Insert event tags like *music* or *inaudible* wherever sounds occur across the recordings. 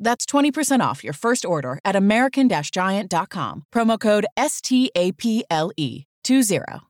That's 20% off your first order at American Giant.com. Promo code STAPLE 20.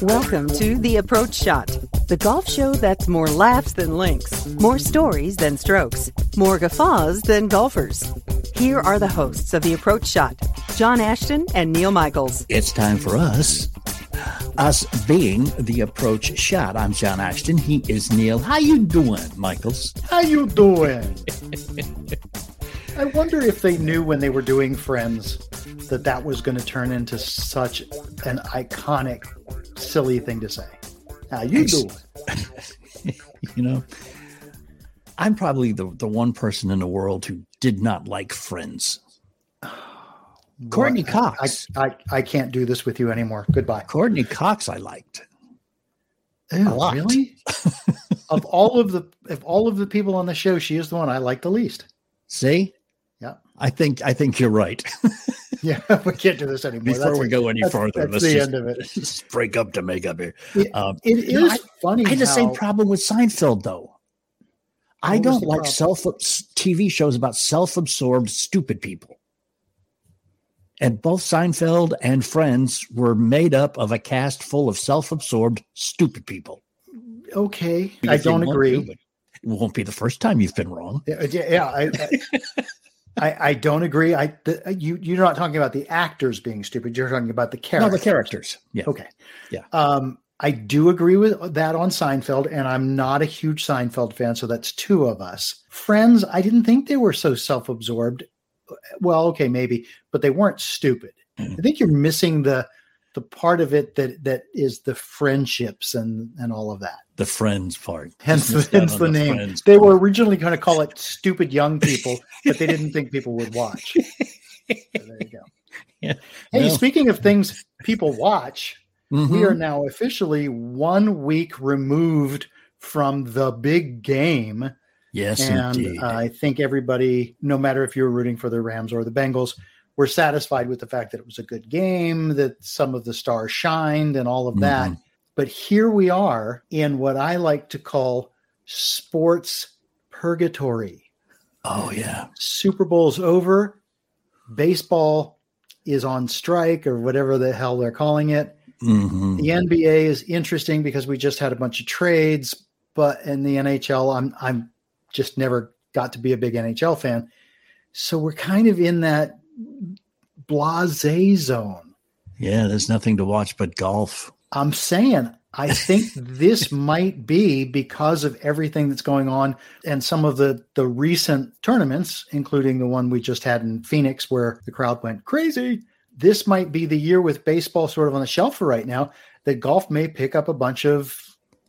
Welcome to The Approach Shot, the golf show that's more laughs than links, more stories than strokes, more guffaws than golfers. Here are the hosts of The Approach Shot, John Ashton and Neil Michaels. It's time for us. Us being the approach shot. I'm John Ashton. He is Neil. How you doing, Michaels? How you doing? I wonder if they knew when they were doing Friends that that was going to turn into such an iconic, silly thing to say. How you Ex- doing? *laughs* You know, I'm probably the, the one person in the world who did not like Friends. Ah. Courteney? Cox. I, I, I can't do this with you anymore. Goodbye. Courteney Cox, I liked. Ew, a lot. Really? *laughs* of all of the of all of the people on the show, she is the one I like the least. See, Yeah. I think I think you're right. *laughs* Yeah, *laughs* we can't do this anymore. Before That's we it. go any That's- further, that's let's the just, end of it. let's break up to make up here. It- Um, it you know, I- funny. I had the same problem with Seinfeld, though. I What don't like problem? self TV shows about self-absorbed stupid people. And both Seinfeld and Friends were made up of a cast full of self-absorbed stupid people. Okay, If I don't agree. it won't be the first time you've been wrong. Yeah, yeah, I, I, *laughs* I, I don't agree. I the, you you're not talking about the actors being stupid. You're talking about the characters. No, the characters. Yeah. Okay. Yeah. Um, I do agree with that on Seinfeld, and I'm not a huge Seinfeld fan, so that's two of us. Friends, I didn't think they were so self-absorbed. Well, okay, maybe, but they weren't stupid. Mm. I think you're missing the the part of it that that is the friendships and and all of that. The Friends part. *laughs* Hence, hence on the name. They part. were originally going to call it "Stupid Young People," but they didn't think people would watch. So there you go. *laughs* Yeah. Hey, Well, speaking of things people watch, we mhm. are now officially one week removed from the big game, Yes, and uh, I think everybody, no matter if you were rooting for the Rams or the Bengals, were satisfied with the fact that it was a good game, that some of the stars shined, and all of that. Mhm. But here we are in what I like to call sports purgatory. oh yeah. Super Bowl's over, baseball is on strike or whatever the hell they're calling it. Mhm. The NBA is interesting because we just had a bunch of trades, but in the NHL, I'm I'm just never got to be a big NHL fan. So we're kind of in that blase zone. Yeah, there's nothing to watch but golf. I'm saying I think *laughs* this might be because of everything that's going on and some of the the recent tournaments, including the one we just had in Phoenix where the crowd went crazy. This might be the year with baseball sort of on the shelf for right now that golf may pick up a bunch of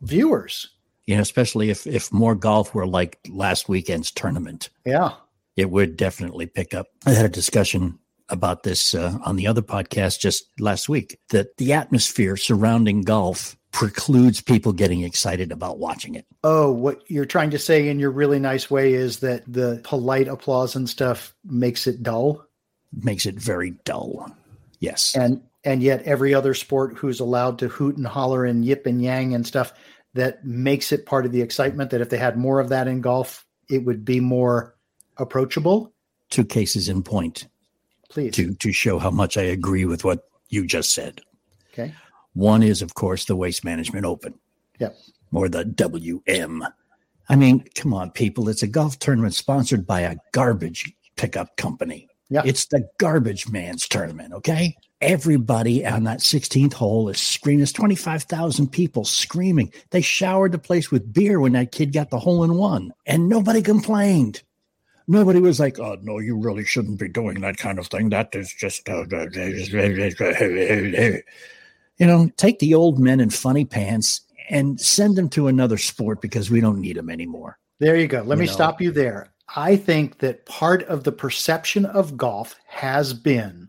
viewers. Yeah, especially if if more golf were like last weekend's tournament. Yeah. It would definitely pick up. I had a discussion about this uh, on the other podcast just last week that the atmosphere surrounding golf precludes people getting excited about watching it. Oh, what you're trying to say in your really nice way is that the polite applause and stuff makes it dull? Makes it very dull. Yes. And and yet every other sport who's allowed to hoot and holler and yip and yang and stuff that makes it part of the excitement that if they had more of that in golf, it would be more approachable. Two cases in point. Please. To to show how much I agree with what you just said. Okay. One is, of course, the Waste Management Open. Yep. Or the WM. I mean, come on, people. It's a golf tournament sponsored by a garbage pickup company. Yeah. It's the garbage man's tournament, okay? Everybody on that 16th hole is screaming. There's 25,000 people screaming. They showered the place with beer when that kid got the hole in one, and nobody complained. Nobody was like, oh, no, you really shouldn't be doing that kind of thing. That is just. Uh, you know, take the old men in funny pants and send them to another sport because we don't need them anymore. There you go. Let You me know. stop you there. I think that part of the perception of golf has been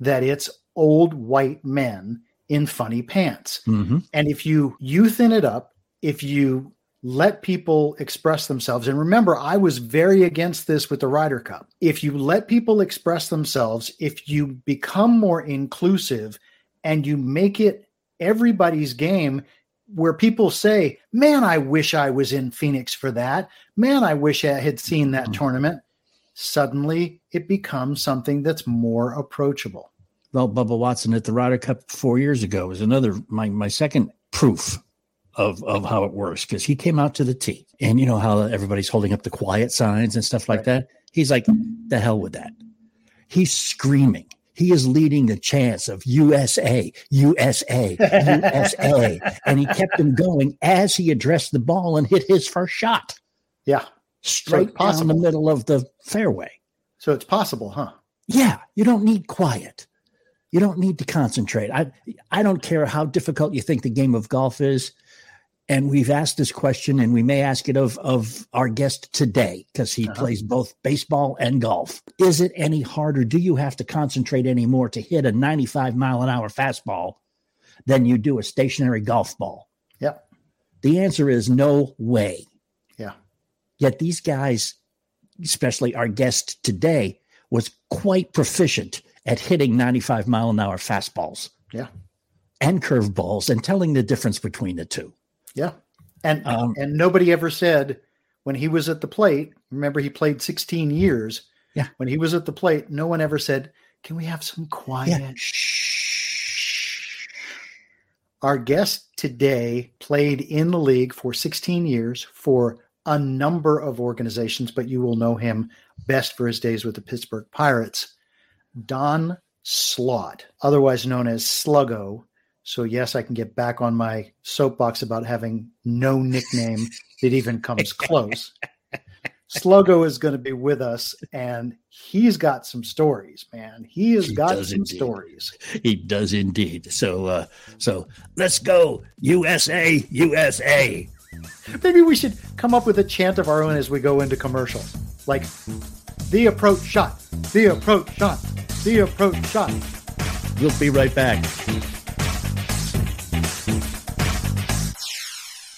that it's old white men in funny pants. Mm-hmm. And if you youthen it up, if you let people express themselves, and remember, I was very against this with the Ryder Cup. If you let people express themselves, if you become more inclusive and you make it everybody's game, where people say, Man, I wish I was in Phoenix for that. Man, I wish I had seen that Mhm. tournament. Suddenly it becomes something that's more approachable. Well, Bubba Watson at the Ryder Cup four years ago was another my my second proof of of how it works because he came out to the tee and you know how everybody's holding up the quiet signs and stuff like Right. that. He's like, the hell with that. He's screaming. He is leading the chants of USA, USA, USA, and he kept them going as he addressed the ball and hit his first shot Yeah. Straight down possible. the middle of the fairway. So it's possible, huh? Yeah, you don't need quiet. You don't need to concentrate. I I don't care how difficult you think the game of golf is. And we've asked this question, and we may ask it of of our guest today because he Uh-huh. plays both baseball and golf. Is it any harder? Do you have to concentrate anymore to hit a 95 mile an hour fastball than you do a stationary golf ball? Yeah. The answer is no way. Yet these guys, especially our guest today, was quite proficient at hitting 95 mile an hour fastballs Yeah. and curveballs and telling the difference between the two. Yeah. And Um, and nobody ever said when he was at the plate, remember he played 16 years. Yeah. When he was at the plate, no one ever said, Can we have some quiet? Yeah. Shh. Our guest today played in the league for 16 years for a number of organizations, but you will know him best for his days with the Pittsburgh Pirates. Don Slaught, otherwise known as Sluggo. So, yes, I can get back on my soapbox about having no nickname *laughs* that even comes close. Sluggo is going to be with us, and he's got some stories, man. He has He got some indeed. stories. He does indeed. So, uh, so let's go USA, USA. Maybe we should come up with a chant of our own as we go into commercial. Like the approach shot, the approach shot, the approach shot. We'll be right back.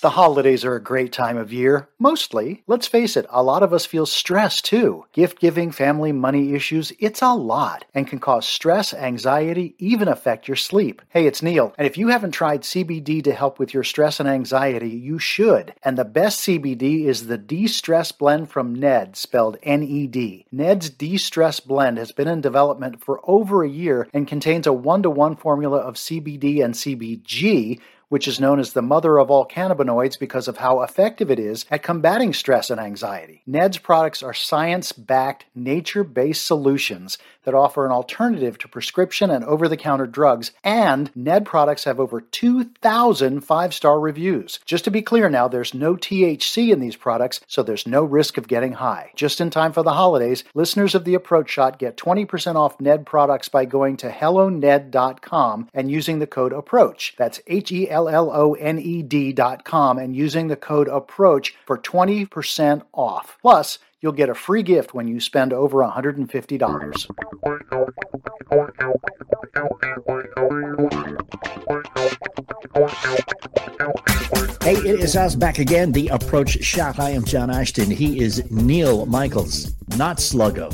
The holidays are a great time of year. Mostly, let's face it, a lot of us feel stressed too. Gift giving, family, money issues, it's a lot and can cause stress, anxiety, even affect your sleep. Hey, it's Neil, and if you haven't tried CBD to help with your stress and anxiety, you should. And the best CBD is the De Stress Blend from Ned, spelled N E D. Ned's De Stress Blend has been in development for over a year and contains a one to one formula of CBD and CBG which is known as the mother of all cannabinoids because of how effective it is at combating stress and anxiety. Ned's products are science backed, nature based solutions that offer an alternative to prescription and over the counter drugs, and Ned products have over 2,000 five star reviews. Just to be clear now, there's no THC in these products, so there's no risk of getting high. Just in time for the holidays, listeners of the Approach Shot get 20% off Ned products by going to helloned.com and using the code APPROACH. That's H E L L O N E D.com and using the code APPROACH for 20% off. Plus, you'll get a free gift when you spend over $150. Hey, it is us back again, the approach shot. I am John Ashton. He is Neil Michaels, not Sluggo.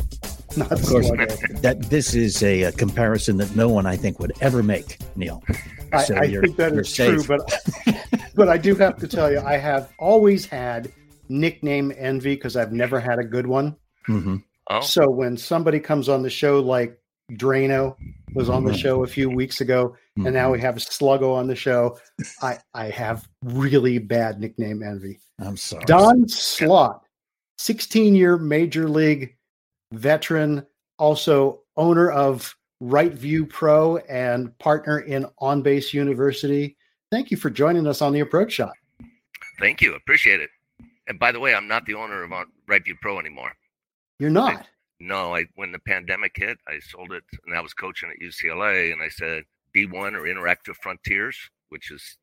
Not Of course, Sluggo. that this is a, a comparison that no one I think would ever make, Neil. I, So I you're- think that you're true, but *laughs* but I do have to tell you, I have always had nickname envy because I've never had a good one. Mhm. Oh, So when somebody comes on the show, like Drano was on the Mhm. show a few weeks ago, and now we have Sluggo on the show, I I have really bad nickname envy. I'm sorry. Don Slaught, 16 year major league veteran, also owner of Right View Pro and partner in On Base University. Thank you for joining us on the approach shot. thank you. Appreciate it. And by the way, I'm not the owner of on- Rightview Pro anymore. You're not. No, I when the pandemic hit, I sold it, and I was coaching at UCLA, and I said V1 or Interactive Frontiers, which is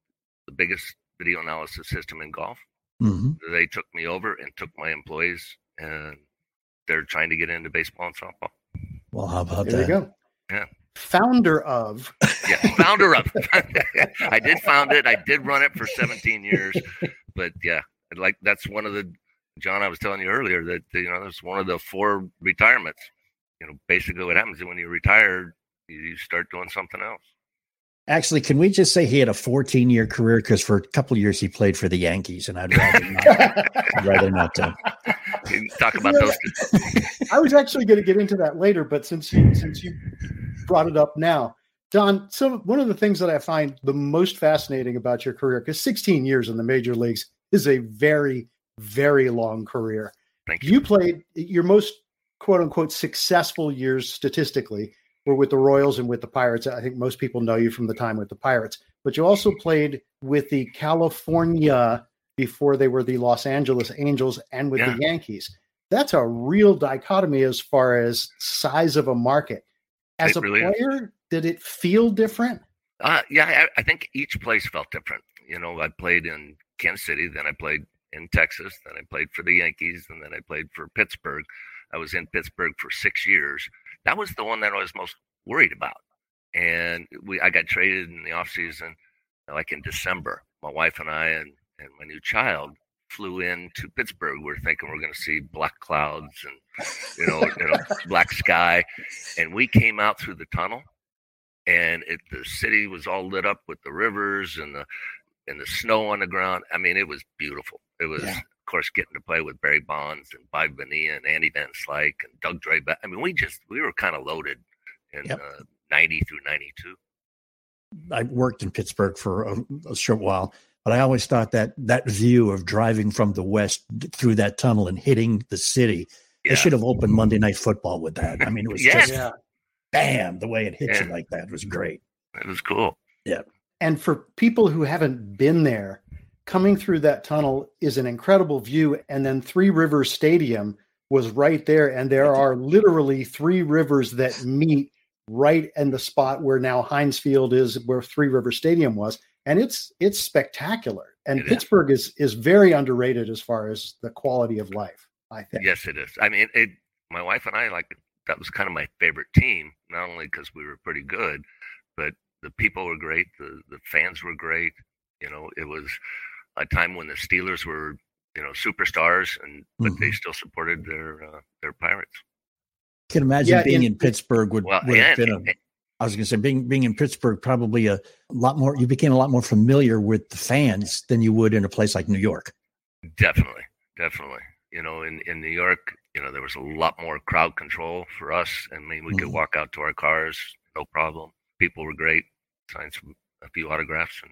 the biggest video analysis system in golf. Mhm. They took me over and took my employees, and they're trying to get into baseball and softball. Well, how about There that? you go. Yeah. Founder of *laughs* Yeah, founder of. *laughs* *laughs* I did found it. I did run it for 17 years, but yeah, like that's one of the John. I was telling you earlier that you know that's one of the four retirements. You know, basically what happens is when you retire, you- you start doing something else. Actually, can we just say he had a 14 year career? Because for a couple of years he played for the Yankees, and I'd rather not. I'd rather not. Uh, *laughs* You can talk about Yeah. those. *laughs* I was actually going to get into that later, but since you since you brought it up now, Don, so one of the things that I find the most fascinating about your career, because 16 years in the major leagues is a very, very long career. Thank you. You played your most quote unquote successful years statistically were with the Royals and with the Pirates. I think most people know you from the time with the Pirates, but you also played with the California before they were the Los Angeles Angels and with Yeah. the Yankees. That's a real dichotomy as far as size of a market. As It a really is. player, did it feel different? Uh, yeah, I, I think each place felt different. You know, I played in Kansas City, then I played in Texas, then I played for the Yankees, and then I played for Pittsburgh. I was in Pittsburgh for six years. That was the one that I was most worried about. And we, I got traded in the off season, like in December. My wife and I and, and my new child flew in to Pittsburgh. We are thinking we're going to see black clouds and you know, you know, *laughs* black sky, and we came out through the tunnel and it, the city was all lit up with the rivers and the and the snow on the ground. I mean, it was beautiful. It was, Yeah. of course, getting to play with Barry Bonds and Bob Bonilla and Andy Van Slyke and Doug Drabek. I mean, we just we were kind of loaded in Yep. uh, ninety through ninety two. I worked in Pittsburgh for a, a short while, but I always thought that that view of driving from the west through that tunnel and hitting the city, Yeah, they should have opened Monday Night Football with that. I mean, it *laughs* was Yes. just bam, the way it hit you like that was great. it was cool. And for people who haven't been there, coming through that tunnel is an incredible view. And then Three Rivers Stadium was right there. And there are literally three rivers that meet right in the spot where now Heinz Field is, where Three Rivers Stadium was. And it's it's spectacular. And is. Pittsburgh is is very underrated as far as the quality of life, I think. Yes, it is. I mean, it. My wife and I like that was kind of my favorite team, not only because we were pretty good, the people were great, the the fans were great. You know, it was a time when the Steelers were, you know, superstars, and but they Mhm. still supported their uh, their Pirates. I Can imagine Yeah, being in- in Pittsburgh would, Well, would have and, been a. I was going to say being being in Pittsburgh probably a lot more. You became a lot more familiar with the fans than you would in a place like New York. Definitely, definitely. You know, in in New York, you know, there was a lot more crowd control for us. I mean, we could Mhm. walk out to our cars, no problem. People were great, signed some, a few autographs, and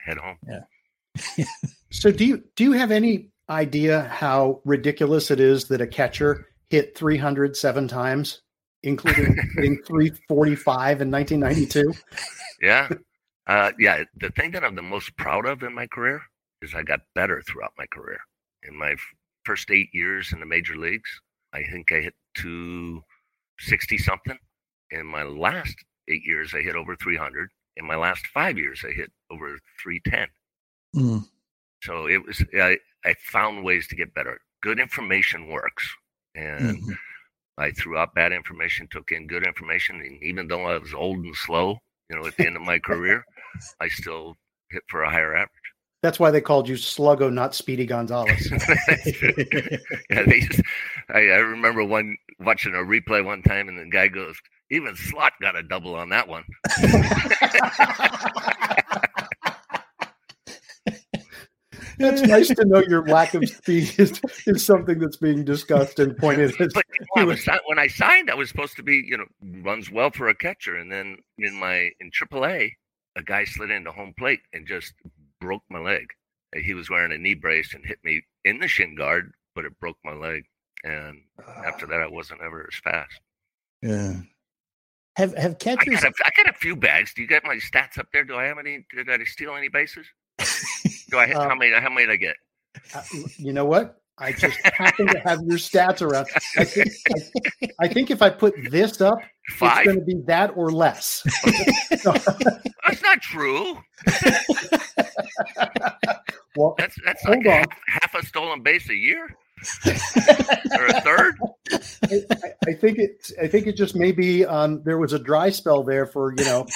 head home. Yeah. so do you do you have any idea how ridiculous it is that a catcher hit 307 times, including hitting *laughs* 345 in 1992? Yeah. Uh, yeah. The thing that I'm the most proud of in my career is I got better throughout my career. In my f- first eight years in the major leagues, I think I hit 260 something. In my last eight years, I hit over 300. In my last five years, I hit over 310. Mm. So it was, I, I found ways to get better. Good information works. And Mhm. I threw out bad information, took in good information. And even though I was old and slow, you know, at the end of my career, I still hit for a higher average. That's why they called you Sluggo, not Speedy Gonzalez. *laughs* yeah, they just, I, I remember one watching a replay one time, and the guy goes, "Even Slaught got a double on that one." It's nice to know your lack of speed *laughs* is, is something that's being discussed and pointed at. But you know, was, when I signed, I was supposed to be, you know, runs well for a catcher, and then in my in AAA, a guy slid into home plate and just broke my leg. He was wearing a knee brace and hit me in the shin guard, but it broke my leg. And after ah. that, I wasn't ever as fast. yeah. Have have I catchers? got, a, I got a few bags. Do you get my stats up there? Do I have any? Did I steal any bases? Do I? how Um, many? How many did I get? Uh, You know what? I just happen to have your stats around. I think, I, I think if I put this up, Five. it's going to be that or less. *laughs* That's not true. *laughs* well, That's that's Hold like on. half, half a stolen base a year, or a third. I, I- I think it. I think it just maybe um, there was a dry spell there for you know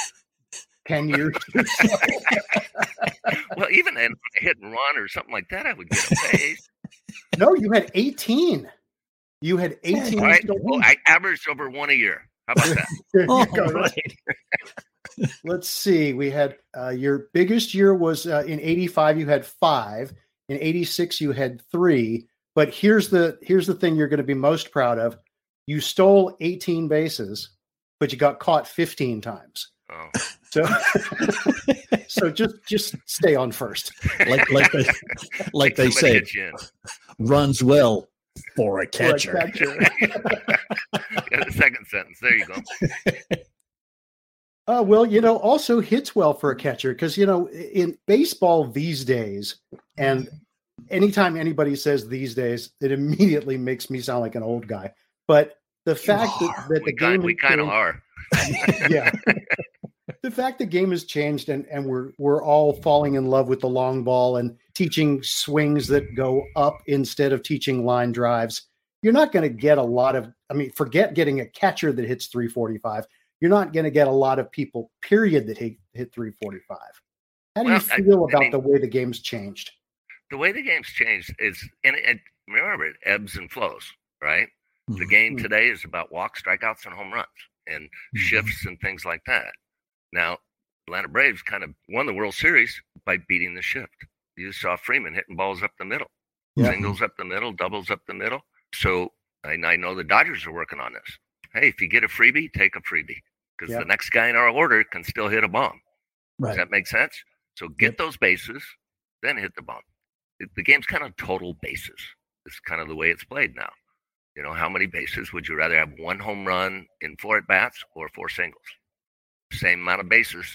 ten years. *laughs* Well, even in a hit and run or something like that, I would get a base. no, you had eighteen. You had eighteen. All right. Well, I averaged over one a year. How about that? *laughs* There you Oh, go. right. Let's see. We had uh, your biggest year was uh, in '85. You had five. In '86, you had three. But here's the here's the thing you're going to be most proud of. You stole 18 bases, but you got caught 15 times. Oh. So, *laughs* so just just stay on first. Like like they *laughs* like they say, hit you in. runs well for a For a catcher. catcher. *laughs* Yeah, the second sentence. There you go. Uh, well, you know, also hits well for a catcher because you know in baseball these days, and anytime anybody says these days, it immediately makes me sound like an old guy. But the fact that, that the We game we kind of are. *laughs* yeah. the fact the game has changed and, and we're we're all falling in love with the long ball and teaching swings that go up instead of teaching line drives. You're not going to get a lot of I mean, forget getting a catcher that hits 345. You're not going to get a lot of people, period, that hit, hit 345. How do Well, you feel I about mean- the way the game's changed? The way the game's changed is, and, and remember, it ebbs and flows, right? The Mhm. game Mhm. today is about walks, strikeouts, and home runs, and Mhm. shifts and things like that. Now, Atlanta Braves kind of won the World Series by beating the shift. You saw Freeman hitting balls up the middle, Yeah. singles up the middle, doubles up the middle. So I, I know the Dodgers are working on this. Hey, if you get a freebie, take a freebie because Yeah. the next guy in our order can still hit a bomb. Does that make sense? So get those bases, then hit the bomb. It- the game's kind of total bases. It's kind of the way it's played now. You know, how many bases would you rather have one home run in four at bats or four singles? Same amount of bases,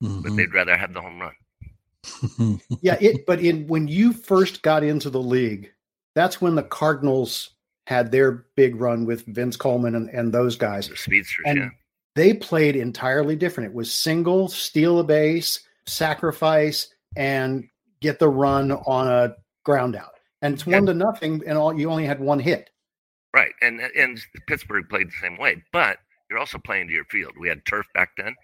but Mhm. they'd rather have the home run. yeah, it but in when you first got into the league, that's when the Cardinals had their big run with Vince Coleman and, and those guys. The speedsters, And yeah. they played entirely different. It was single, steal a base, sacrifice, and get the run on a ground out. And it's one to nothing, and all you only had one hit. Right. And and Pittsburgh played the same way, but you're also playing to your field. We had turf back then,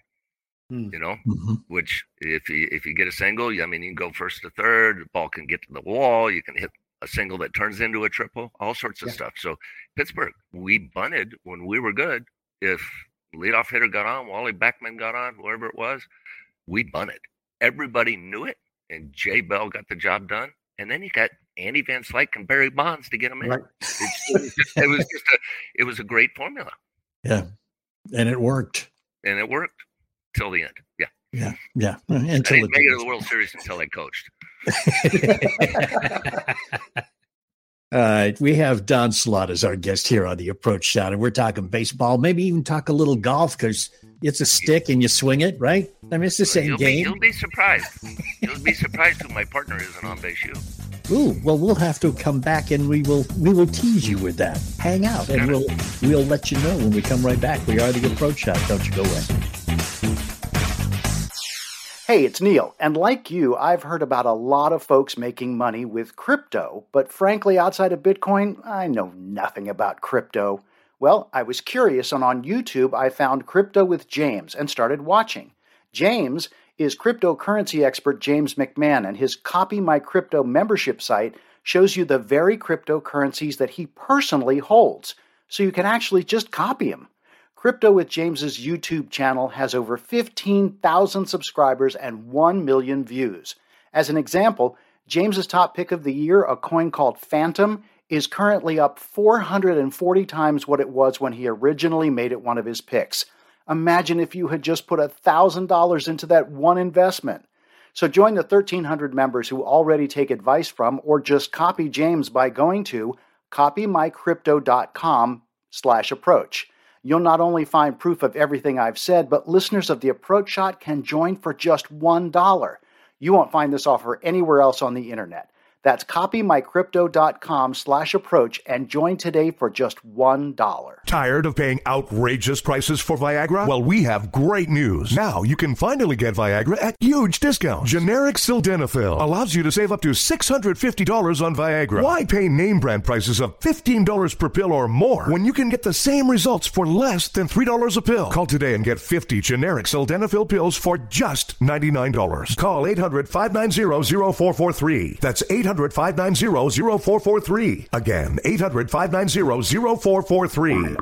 Hmm. you know, Mhm. which if you if you get a single, I mean you can go first to third, the ball can get to the wall, you can hit a single that turns into a triple, all sorts of Yeah. stuff. So Pittsburgh, we bunted when we were good. If leadoff hitter got on, Wally Backman got on, whoever it was, we bunted. Everybody knew it, and Jay Bell got the job done. And then you got Andy Van Slyke and Barry Bonds to get him in. Right. It was just, it was just a it was a great formula, Yeah. And it worked. and it worked till the end. Yeah. Yeah, yeah. Until I didn't make it to the World Series until I coached. *laughs* All right, we have Don Slaught as our guest here on the Approach Shot, and we're talking baseball. Maybe even talk a little golf because it's a stick and you swing it, right? I mean, it's the same you'll game. Be, you'll be surprised. you'll be surprised who my partner is in on base you. Ooh, well, we'll have to come back and we will we will tease you with that. Hang out, and we'll we'll let you know when we come right back. We are the Approach Shot. Don't you go away. Hey, it's Neil, and like you, I've heard about a lot of folks making money with crypto, but frankly, outside of Bitcoin, I know nothing about crypto. Well, I was curious, and on YouTube, I found Crypto with James and started watching. James is cryptocurrency expert James McMahon, and his Copy My Crypto membership site shows you the very cryptocurrencies that he personally holds, so you can actually just copy them. Crypto with James's YouTube channel has over 15,000 subscribers and 1 million views. As an example, James's top pick of the year, a coin called Fantom, is currently up 440 times what it was when he originally made it one of his picks. Imagine if you had just put $1,000 into that one investment. So join the 1,300 members who already take advice from or just copy James by going to copymycrypto.com slash approach. You'll not only find proof of everything I've said, but listeners of the Approach Shot can join for just $1. You won't find this offer anywhere else on the internet. That's copymycrypto.com slash approach and join today for just $1. Tired of paying outrageous prices for Viagra? Well, we have great news. Now you can finally get Viagra at huge discounts. Generic Sildenafil allows you to save up to $650 on Viagra. Why pay name brand prices of $15 per pill or more when you can get the same results for less than $3 a pill? Call today and get 50 generic Sildenafil pills for just $99. Call 800 590 0443. That's 800 800 590 0443. Again, 800 590 0443.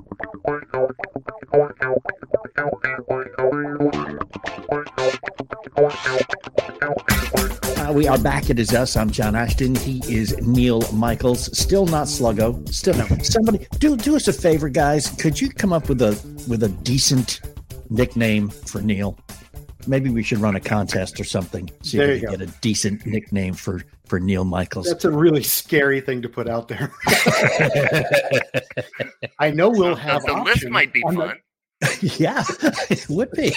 Uh, we are back. It is us. I'm John Ashton. He is Neil Michaels. Still not Sluggo. Still no. Somebody do do us a favor, guys. Could you come up with a with a decent nickname for Neil? Maybe we should run a contest or something. See There if you we go. can get a decent nickname for for Neil Michaels. That's a really scary thing to put out there. *laughs* I know we'll have the list might be on the- fun. *laughs* yeah, it would be.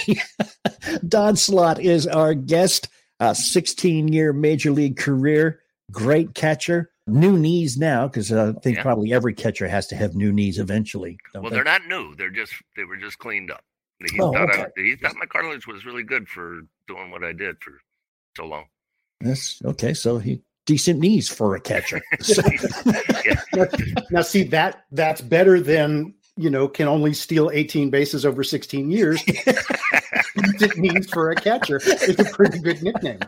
*laughs* Don Slaught is our guest. A 16 year major league career, great catcher. New knees now, because I think Yeah. probably every catcher has to have new knees eventually. don't Well, they? they're not new. They're just they were just cleaned up. He Oh, thought okay. I, he thought my cartilage was really good for doing what I did for so long. Yes. Okay. So he decent knees for a catcher. *laughs* So- now, now, see that that's better than you know can only steal 18 bases over 16 years. it means for a catcher, it's a pretty good nickname.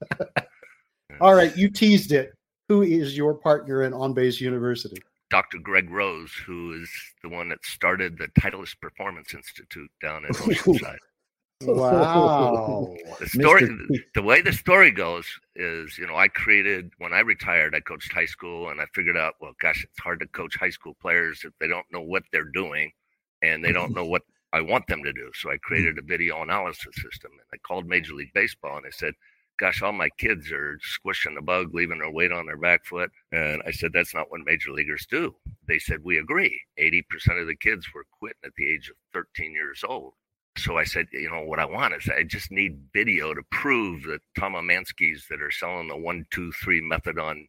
*laughs* All right, you teased it. Who is your partner in On Base University? Dr. Greg Rose, who is the one that started the Titleist Performance Institute down in *laughs* Oceanside. Wow. *laughs* The story, Mr. the, the way the story goes is, you know, I created when I retired, I coached high school, and I figured out, well, gosh, it's hard to coach high school players if they don't know what they're doing, and they don't know *laughs* what I want them to do. So I created mm. a video analysis system, and I called Major League Baseball, and I said, gosh, all my kids are squishing the bug, leaving their weight on their back foot, and I said, that's not what major leaguers do. They said, we agree. 80% of the kids were quitting at the age of 13 years old. So I said, you know, what I want is I just need video to prove that Tom Emanskis that are selling the one, two, three method on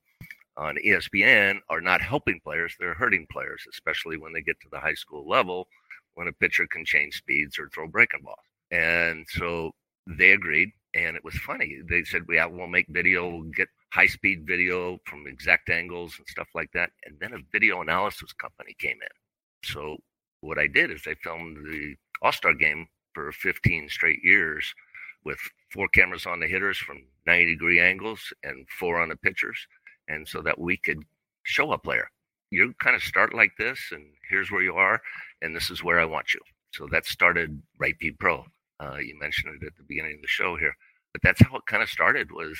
on ESPN are not helping players; they're hurting players, especially when they get to the high school level, when a pitcher can change speeds or throw breaking balls. And so they agreed, and it was funny. They said, "We we'll make video, we'll get high speed video from exact angles and stuff like that." And then a video analysis company came in. So what I did is I filmed the All Star game for 15 straight years with four cameras on the hitters from 90 degree angles and four on the pitchers. And so that we could show a player, you kind of start like this, and here's where you are, and this is where I want you. So that started RightView Pro. Uh, you mentioned it at the beginning of the show here, but that's how it kind of started. Was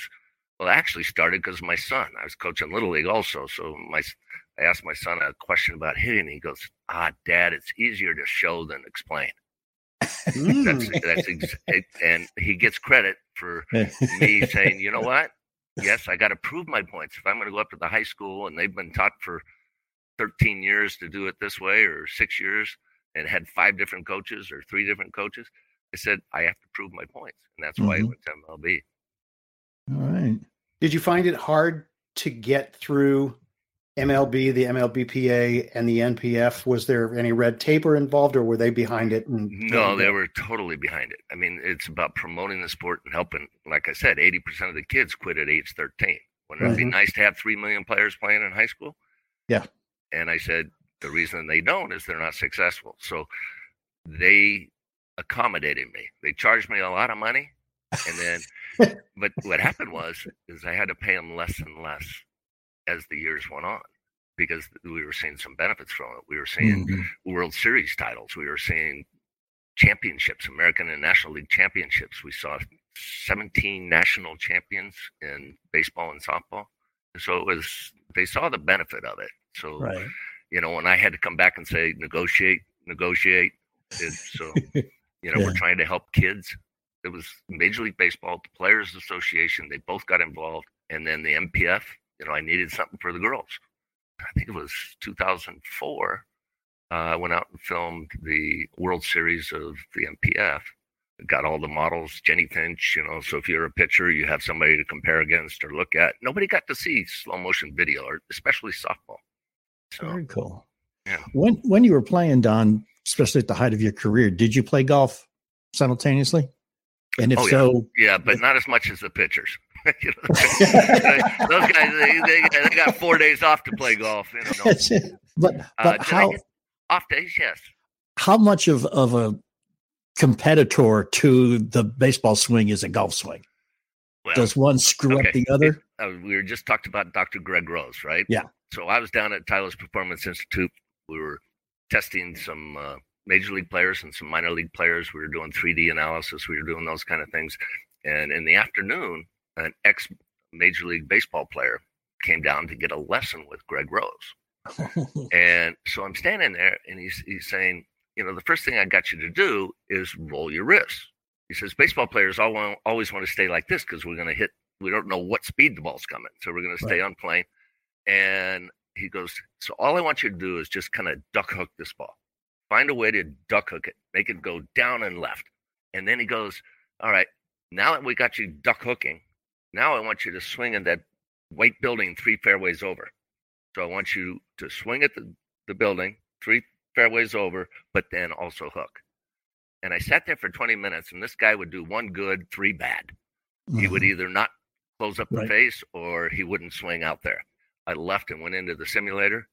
well, actually started because my son. I was coaching little league also, so my I asked my son a question about hitting. And he goes, "Ah, Dad, it's easier to show than explain." That's that's ex- and he gets credit for me *laughs* saying, you know what? Yes, I got to prove my points. If I'm going to go up to the high school and they've been taught for 13 years to do it this way or six years and had five different coaches or three different coaches, I said I have to prove my points, and that's why Mhm. I went to MLB. All right. Did you find it hard to get through MLB, the MLBPA, and the NPF? Was there any red tape or involved, or were they behind it? And No, they were totally behind it. I mean, it's about promoting the sport and helping. Like I said, 80% of the kids quit at age 13. Wouldn't it be Mhm. nice to have 3 million players playing in high school? Yeah. And I said, the reason they don't is they're not successful. So they accommodated me. They charged me a lot of money. And then, *laughs* but what happened was, is I had to pay them less and less as the years went on because we were seeing some benefits from it. We were seeing Mhm. World Series titles. We were seeing championships, American and National League championships. We saw 17 national champions in baseball and softball. So it was, they saw the benefit of it. So, Right. you know, when I had to come back and say, negotiate, negotiate, it, so, *laughs* you know, Yeah. we're trying to help kids. It was Major League Baseball, the Players Association, they both got involved. And then the NPF, you know, I needed something for the girls. I think it was 2004. Uh, I went out and filmed the World Series of the NPF. Got all the models, Jennie Finch, you know. So if you're a pitcher, you have somebody to compare against or look at. Nobody got to see slow motion video, or especially softball. So Very cool. Yeah. When when you were playing, Don, especially at the height of your career, did you play golf simultaneously? And if Oh, yeah. so, yeah, but not as much as the pitchers. *laughs* You know, those guys, they, they, they got four days off to play golf. You know. but Uh, but I how off days? Yes. how much of of a competitor to the baseball swing is a golf swing? Well, Does one screw okay. up the other? uh, we were just talked about Dr. Greg Rose, right? Yeah. So I was down at Titleist Performance Institute. We were testing some uh, major league players and some minor league players. We were doing 3D analysis. We were doing those kind of things. And in the afternoon, an ex major league baseball player came down to get a lesson with Greg Rose. *laughs* And so I'm standing there, and he's he's saying, you know, the first thing I got you to do is roll your wrists. He says baseball players all want, always want to stay like this because we're going to hit. We don't know what speed the ball's coming, so we're going to stay on plane. And he goes, so all I want you to do is just kind of duck hook this ball. Find a way to duck hook it, make it go down and left. And then he goes, all right, now that we got you duck hooking, now I want you to swing in that white building three fairways over. So I want you to swing at the, the building three fairways over, but then also hook. And I sat there for 20 minutes, and this guy would do one good, three bad. He would either not close up the Right. face or he wouldn't swing out there. I left and went into the simulator,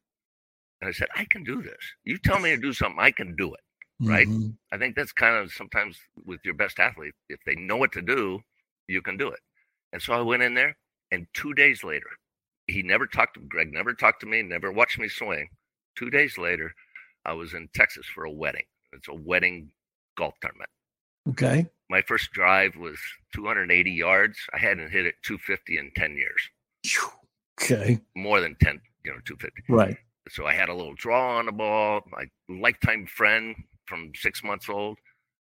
and I said, I can do this. You tell me to do something, I can do it. right? Mhm. I think that's kind of sometimes with your best athlete. If they know what to do, you can do it. And so I went in there, and two days later, he never talked to Greg, never talked to me, never watched me swing. Two days later, I was in Texas for a wedding. It's a wedding golf tournament. Okay. My first drive was 280 yards. I hadn't hit it 250 in 10 years, Okay. more than 10, you know, 250. Right. So I had a little draw on the ball. My lifetime friend from six months old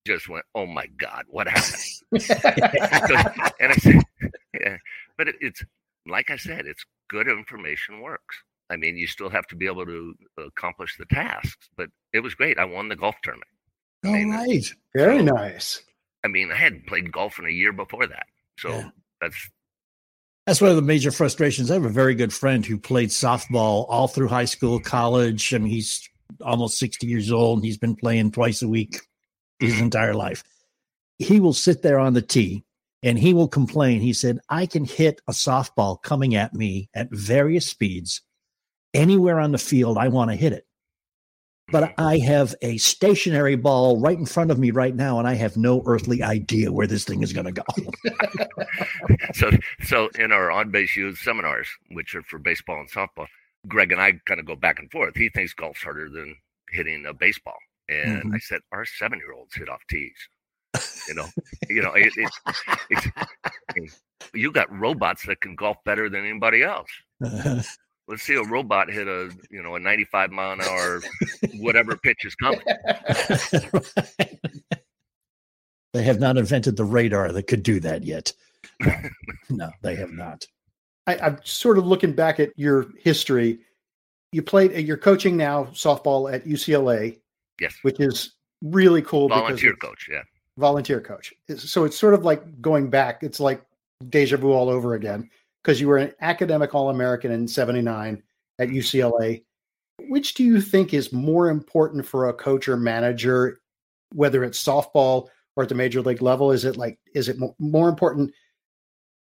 just went, "Oh my God, what happened?" *laughs* and I said, "Yeah," but it, it's like I said, it's good information works. I mean, you still have to be able to accomplish the tasks, but it was great. I won the golf tournament. All mean, right. Very nice. I mean, I hadn't played golf in a year before that, so Yeah. that's That's one of the major frustrations. I have a very good friend who played softball all through high school, college. I mean, he's almost 60 years old and he's been playing twice a week his entire life. He will sit there on the tee and he will complain. He said, I can hit a softball coming at me at various speeds anywhere on the field I want to hit it. But mm-hmm. I have a stationary ball right in front of me right now, and I have no earthly idea where this thing is going to go. *laughs* so so in our on base youth seminars, which are for baseball and softball, Greg and I kind of go back and forth. He thinks golf's harder than hitting a baseball, and Mhm. I said our seven year olds hit off tees. You know, *laughs* you know, it, it's, it's you got robots that can golf better than anybody else. *laughs* Let's see a robot hit a you know a 95 mile an hour whatever *laughs* pitch is coming. They have not invented the radar that could do that yet. No, no they have not. I, I'm sort of looking back at your history. You played, you're coaching now softball at UCLA. Yes. Which is really cool. Volunteer coach. Yeah. Volunteer coach. So it's sort of like going back. It's like deja vu all over again because you were an academic All American in 79 at mm-hmm. UCLA. Which do you think is more important for a coach or manager, whether it's softball or at the major league level? Is it like, is it more important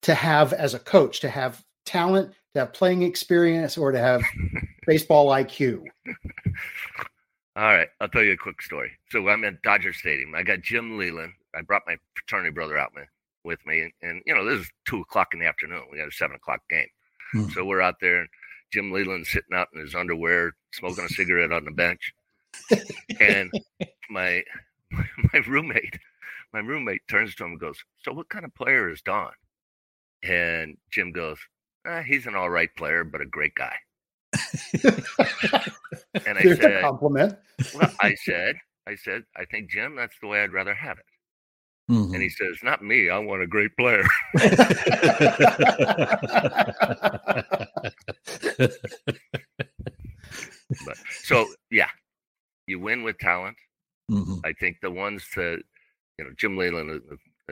to have as a coach, to have talent, to have playing experience, or to have *laughs* baseball IQ? All right, I'll tell you a quick story. So I'm at Dodger Stadium. I got Jim Leyland. I brought my fraternity brother out with me, and, and you know this is two o'clock in the afternoon. We got a seven o'clock game, hmm. so we're out there, and Jim Leyland's sitting out in his underwear, smoking a cigarette on the bench, and *laughs* my *laughs* my roommate, my roommate turns to him and goes, "So what kind of player is Don?" And Jim goes, eh, "He's an all right player, but a great guy." And I There's said, a compliment. well, I said, I said, I think Jim, that's the way I'd rather have it. Mm-hmm. And he says, "Not me. I want a great player." *laughs* but, so yeah, you win with talent. Mm-hmm. I think the ones that you know, Jim Leyland is,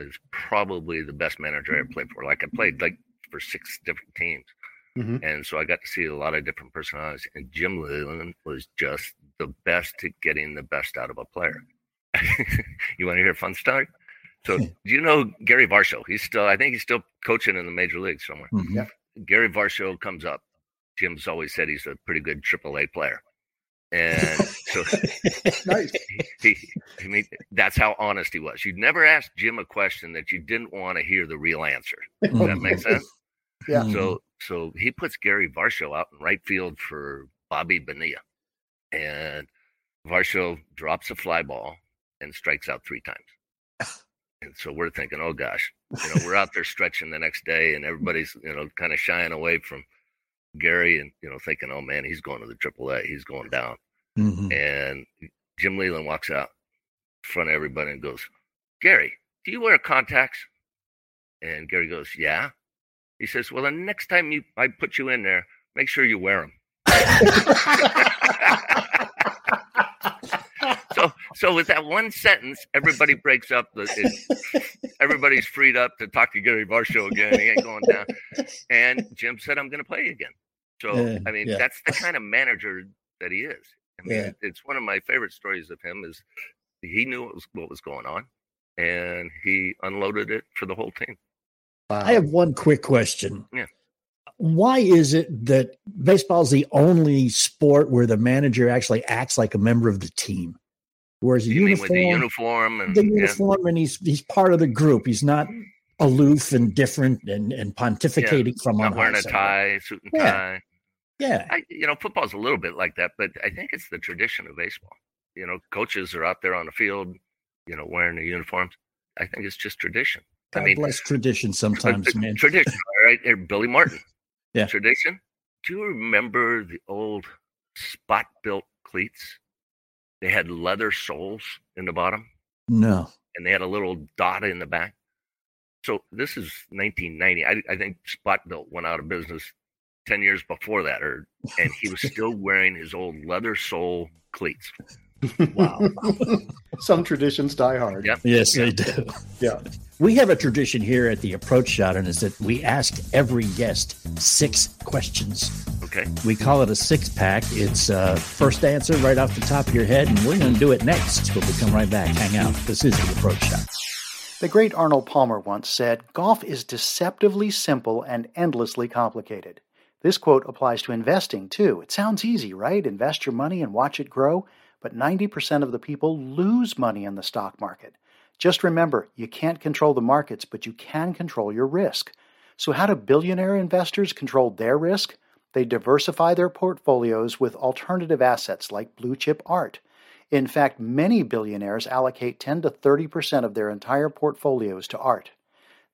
is, probably the best manager I ever played for. Like I played like for six different teams. Mm-hmm. And so I got to see a lot of different personalities. And Jim Leyland was just the best at getting the best out of a player. *laughs* you want to hear a fun story? So do you know Gary Varsho? He's still, I think he's still coaching in the major leagues somewhere. Mm-hmm. Yeah. Gary Varsho comes up. Jim's always said he's a pretty good AAA player. And so *laughs* nice. *laughs* he, he, I mean, that's how honest he was. You'd never ask Jim a question that you didn't want to hear the real answer. Does that make sense? Yeah. So so he puts Gary Varsho out in right field for Bobby Bonilla. And Varsho drops a fly ball and strikes out three times. And so we're thinking, oh gosh, you know, we're out there stretching the next day and everybody's, you know, kind of shying away from Gary and, you know, thinking, oh man, he's going to the AAA. He's going down. Mm-hmm. And Jim Leyland walks out in front of everybody and goes, Gary, do you wear contacts? And Gary goes, yeah. He says, "Well, the next time you I put you in there, make sure you wear them." *laughs* so, so with that one sentence, everybody breaks up. Everybody's freed up to talk to Gary Varsho again. He ain't going down. And Jim said, "I'm going to play again." So, yeah, I mean, yeah. that's the kind of manager that he is. I mean, yeah. it's one of my favorite stories of him. Is he knew what was, what was going on, and he unloaded it for the whole team. I have one quick question. Yeah. Why is it that baseball is the only sport where the manager actually acts like a member of the team? Whereas you uniform, the uniform and the uniform, yeah. and he's he's part of the group. He's not aloof and different and, and pontificating yeah, from on wearing a tie, suit and yeah. tie. Yeah, I, you know, football's a little bit like that, but I think it's the tradition of baseball. You know, coaches are out there on the field, you know, wearing the uniforms. I think it's just tradition. God I mean, bless tradition *laughs* sometimes, man. Tradition, right? Here, Billy Martin. *laughs* yeah. Tradition. Do you remember the old spot built cleats? They had leather soles in the bottom. No. And they had a little dot in the back. So this is 1990. I, I think Spot-Bilt went out of business 10 years before that, or and he was *laughs* still wearing his old leather sole cleats. Wow. *laughs* Some traditions die hard. Yep. Yes, they do. Yeah. We have a tradition here at the Approach Shot, and is that we ask every guest six questions. Okay. We call it a six pack. It's uh, first answer right off the top of your head, and we're going to do it next. But we come right back. Hang out. This is the Approach Shot. The great Arnold Palmer once said, Golf is deceptively simple and endlessly complicated. This quote applies to investing, too. It sounds easy, right? Invest your money and watch it grow but 90% of the people lose money in the stock market. Just remember, you can't control the markets, but you can control your risk. So, how do billionaire investors control their risk? They diversify their portfolios with alternative assets like blue chip art. In fact, many billionaires allocate 10 to 30% of their entire portfolios to art.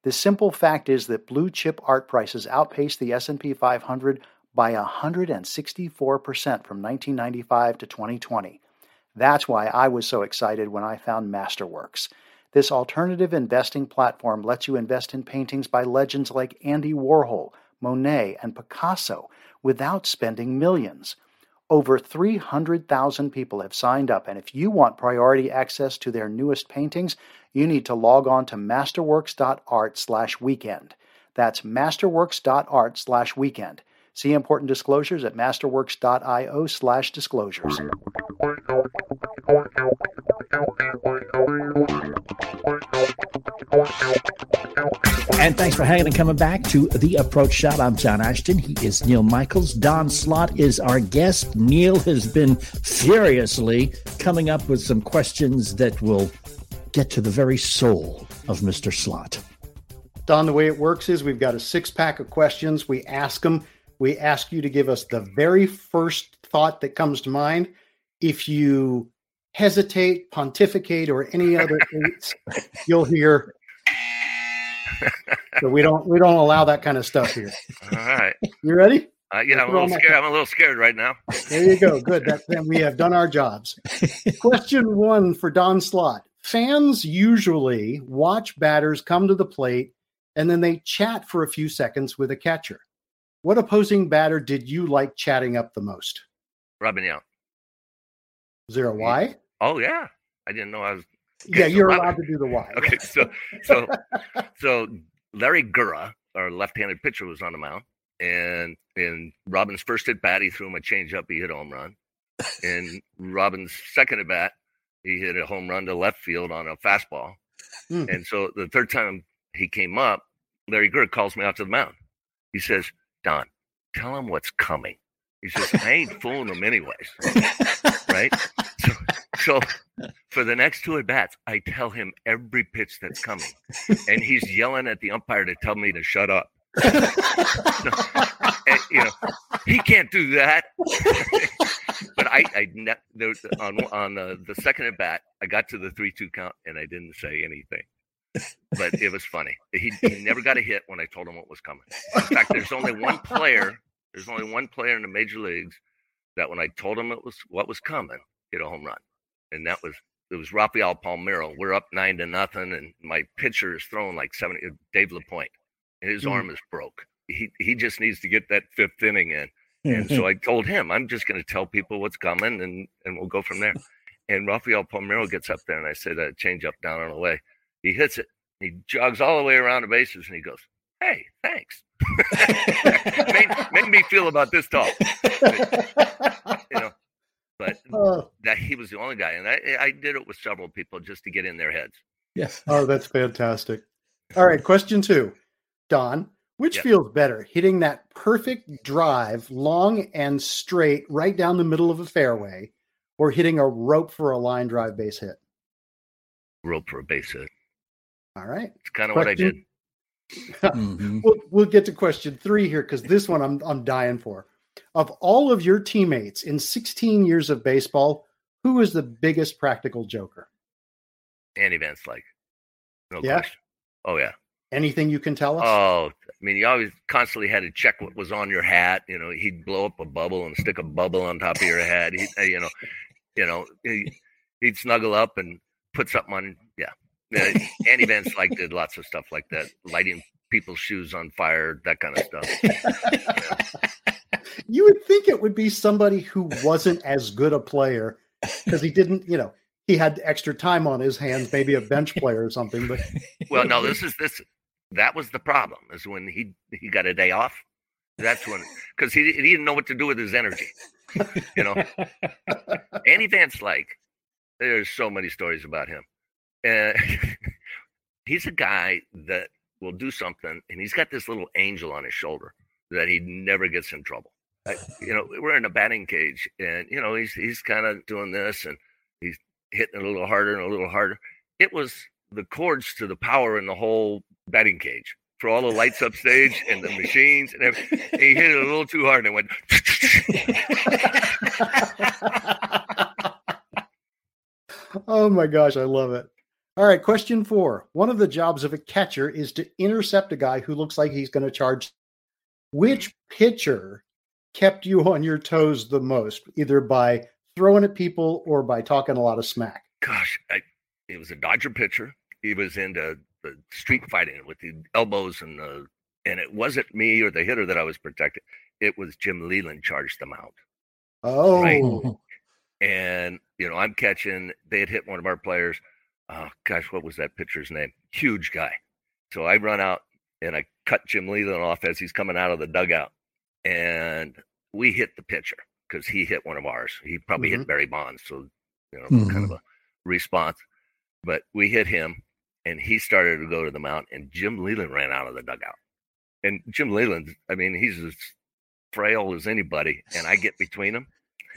The simple fact is that blue chip art prices outpaced the S&P 500 by 164% from 1995 to 2020. That's why I was so excited when I found Masterworks. This alternative investing platform lets you invest in paintings by legends like Andy Warhol, Monet, and Picasso without spending millions. Over 300,000 people have signed up, and if you want priority access to their newest paintings, you need to log on to masterworks.art/weekend. That's masterworks.art/weekend. See important disclosures at masterworks.io slash disclosures. And thanks for hanging and coming back to The Approach Shot. I'm John Ashton. He is Neil Michaels. Don Slaught is our guest. Neil has been furiously coming up with some questions that will get to the very soul of Mr. Slaught. Don, the way it works is we've got a six pack of questions. We ask them. We ask you to give us the very first thought that comes to mind. If you hesitate, pontificate, or any other *laughs* eights, you'll hear. So we don't we don't allow that kind of stuff here. All right. You ready? Uh, yeah, I'm a little scared. I'm a little scared right now. There you go. Good. That, then we have done our jobs. Question one for Don Slaught. Fans usually watch batters come to the plate and then they chat for a few seconds with a catcher. What opposing batter did you like chatting up the most? Robin Yount. Is there a why? Oh yeah, I didn't know I was. *laughs* Yeah, so you're Robin- allowed to do the why. *laughs* Okay, so so *laughs* so Larry Gura, our left-handed pitcher, was on the mound, and in Robin's first at bat, he threw him a changeup. He hit a home run. In Robin's second at bat, he hit a home run to left field on a fastball. Hmm. And so the third time he came up, Larry Gura calls me out to the mound. He says, "Don, tell him what's coming." He says, "I ain't *laughs* fooling him anyways." right? *laughs* So, so for the next two at bats, I tell him every pitch that's coming, and he's yelling at the umpire to tell me to shut up. And, you know, he can't do that. *laughs* but I, I ne- there, was- on on uh, the second at bat, I got to the three-two count, and I didn't say anything. But it was funny. He, he never got a hit when I told him what was coming. In fact, there's only one player. There's only one player in the major leagues that when I told him it was what was coming, hit a home run, and that was it was Rafael Palmeiro. We're up nine to nothing, and my pitcher is throwing like seventy. Dave LaPoint, and his Mm. arm is broke. He he just needs to get that fifth inning in. And so *laughs* I told him, I'm just going to tell people what's coming, and and we'll go from there. And Rafael Palmeiro gets up there, and I said, uh, change up down and away. He hits it. He jogs all the way around the bases, and he goes, "Hey, thanks." *laughs* made, made me feel about this tall, you know. But *laughs* Oh, that he was the only guy, and I I did it with several people just to get in their heads. yes. oh, that's fantastic. All right, question two. Don, which Yeah. feels better, hitting that perfect drive, long and straight, right down the middle of a fairway, or hitting a rope for a line drive base hit? Rope for a base hit. All right. It's kind of what I did. Question- *laughs* Mhm. We'll, we'll get to question three here because this one I'm I'm dying for. Of all of your teammates in 16 years of baseball, who is the biggest practical joker? Andy Van Slyke. No Yeah? question. Oh yeah. Anything you can tell us? Oh, I mean, you always constantly had to check what was on your hat. You know, he'd blow up a bubble and stick a bubble on top of your head. He, uh, you know, you know, he, he'd snuggle up and put something on. Yeah. *laughs* Andy Van Slyke did lots of stuff like that, lighting people's shoes on fire, that kind of stuff. *laughs* you would think it would be somebody who wasn't as good a player because he didn't, you know, he had extra time on his hands, maybe a bench player or something. But Well, no, this is this. That was the problem. Is when he he got a day off. That's when because he, he didn't know what to do with his energy. You know, *laughs* Andy Van Slyke. There's so many stories about him. Uh, *laughs* he's a guy that will do something, and he's got this little angel on his shoulder that he never gets in trouble. Uh, you know, *sighs* we're in a batting cage, and you know he's he's kind of doing this, and he's hitting a little harder and a little harder. It was the cords to the power in the whole batting cage for all the lights upstage and the machines and everything. He hit it a little too hard and it went. *laughs* *laughs* oh my gosh, I love it. All right, question four. One of the jobs of a catcher is to intercept a guy who looks like he's going to charge. Which pitcher kept you on your toes the most, either by throwing at people or by talking a lot of smack? Gosh, I, it was a Dodger pitcher, he was into the street fighting with the elbows and the and it wasn't me or the hitter that I was protecting. It was Jim Leyland charged them out. Oh, Right. And you know, I'm catching. They had hit one of our players. Oh gosh, what was that pitcher's name? Huge guy. So I run out and I cut Jim Leyland off as he's coming out of the dugout, and we hit the pitcher because he hit one of ours. He probably Mhm. hit Barry Bonds, so you know, kind Mhm. of a response. But we hit him, and he started to go to the mound, and Jim Leyland ran out of the dugout. And Jim Leyland, I mean, he's as frail as anybody, and I get between them.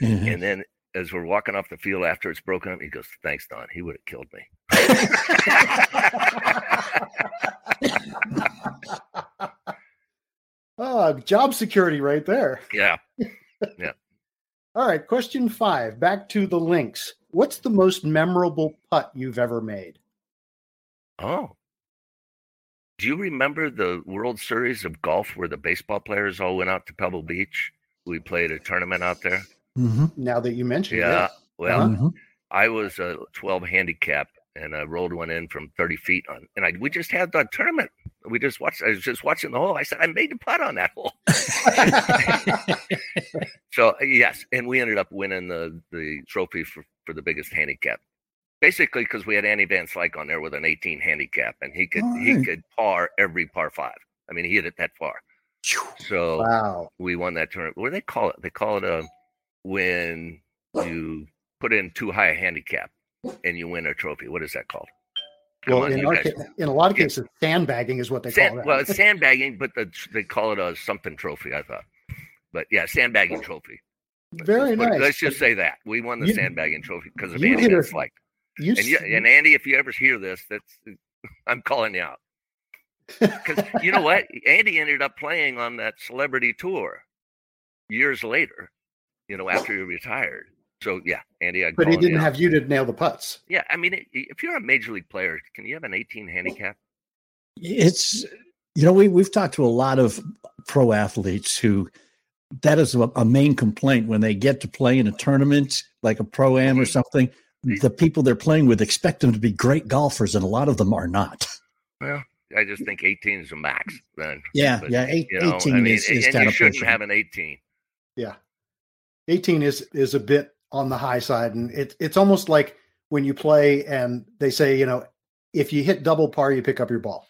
Mhm. *laughs* And then as we're walking off the field after it's broken up, he goes, Thanks, Don. He would have killed me. *laughs* oh, job security right there. yeah. *laughs* Yeah. All right, question five. Back to the links. What's the most memorable putt you've ever made? Oh. Do you remember the World Series of golf where the baseball players all went out to Pebble Beach? We played a tournament out there. Mhm. Now that you mentioned Yeah. it. Well, Mhm. I was a 12 handicap and I rolled one in from 30 feet on, and I we just had the tournament. We just watched. I was just watching the hole. I said I made the putt on that hole. *laughs* so yes, and we ended up winning the the trophy for for the biggest handicap. Basically, because we had Andy Van Slyke on there with an 18 handicap, and he could All he could par every par five. I mean, he hit it that far. So Wow. we won that tournament. What do they call it? They call it a when you put in too high a handicap and you win a trophy. What is that called? Come Well, on, in, guys. in a lot of Yeah. cases, sandbagging is what they Sand- call that. well, it's sandbagging, but the, they call it a something trophy. I thought, but yeah, sandbagging trophy. Let's Very it- nice. Let's just say that we won the You- sandbagging trophy because of Andy a- Slyke. you, And, you, and Andy, if you ever hear this, that's *laughs* I'm calling you out because you know *laughs* what? Andy ended up playing on that celebrity tour years later. You know, after he retired. So yeah, Andy, I. but he didn't have you to nail the putts. Yeah, I mean, if you're a major league player, can you have an 18 handicap? it's you know we we've talked to a lot of pro athletes who that is a, a main complaint when they get to play in a tournament like a pro am or Mhm. something the people they're playing with expect them to be great golfers and a lot of them are not Well, I just think 18 is a max. Then yeah But, yeah eight, you know, 18 I mean, is, and- is and kind you of shouldn't pushing. have an 18. Yeah. 18 is is a bit on the high side and it, it's almost like when you play and they say, you know, if you hit double par you pick up your ball.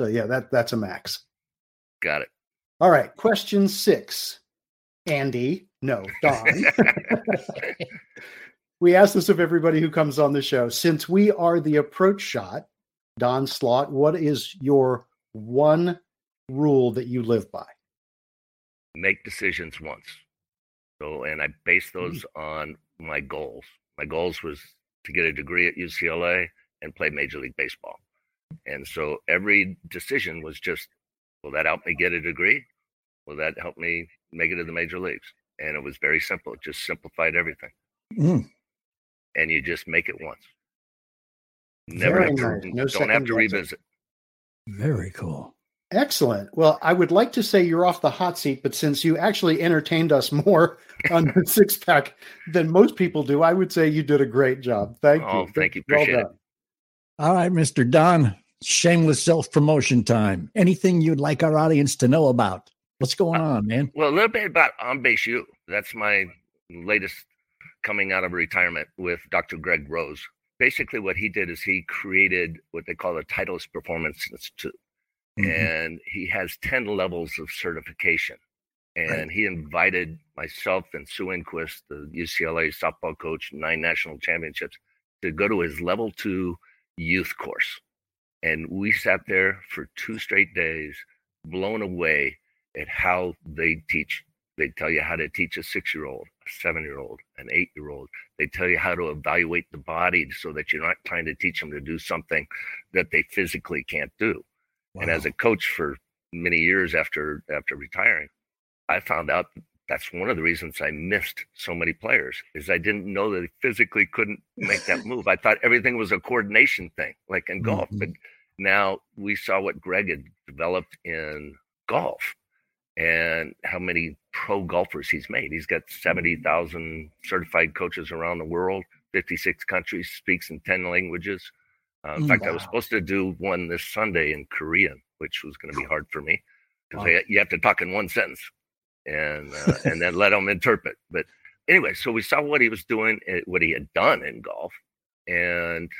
So yeah, that that's a max. Got it. All right, question 6. Andy, no, Don. *laughs* we ask this of everybody who comes on the show. Since we are the approach shot, Don Slaught, what is your one rule that you live by? Make decisions once. So, and I base those on my goals. My goals was to get a degree at UCLA and play Major League Baseball. And so every decision was just, will that help me get a degree? Will that help me make it to the major leagues? And it was very simple. It just simplified everything. Mm. And you just make it once. Never Very have to, nice. No don't have to revisit. very cool Excellent. Well, I would like to say you're off the hot seat, but since you actually entertained us *laughs* more on the six pack than most people do, I would say you did a great job. Thank Oh, you. thank you. Well Appreciate it. done. all right mr don shameless self-promotion time anything you'd like our audience to know about what's going Uh, on man Well, a little bit about On Base U. That's my latest coming out of retirement with Dr. Greg Rose. Basically, what he did is he created what they call the Titleist Performance Institute, Mhm. and he has 10 levels of certification. And he invited myself and Sue Enquist, the UCLA softball coach, nine national championships, to go to his level two youth course. And we sat there for two straight days, blown away at how they teach. They tell you how to teach a six year old, a seven year old, an eight year old. They tell you how to evaluate the body so that you're not trying to teach them to do something that they physically can't do. And as a coach for many years after after retiring, I found out that's one of the reasons I missed so many players is I didn't know that they physically couldn't make that *laughs* move. I thought everything was a coordination thing, like in golf. Mhm. But now we saw what Greg had developed in golf and how many pro golfers he's made. He's got 70,000 certified coaches around the world, 56 countries, speaks in 10 languages. Uh, in fact, I was supposed to do one this Sunday in Korean, which was going to be hard for me because wow. you have to talk in one sentence and uh, and then let them interpret. But anyway, so we saw what he was doing, eh, what he had done in golf, and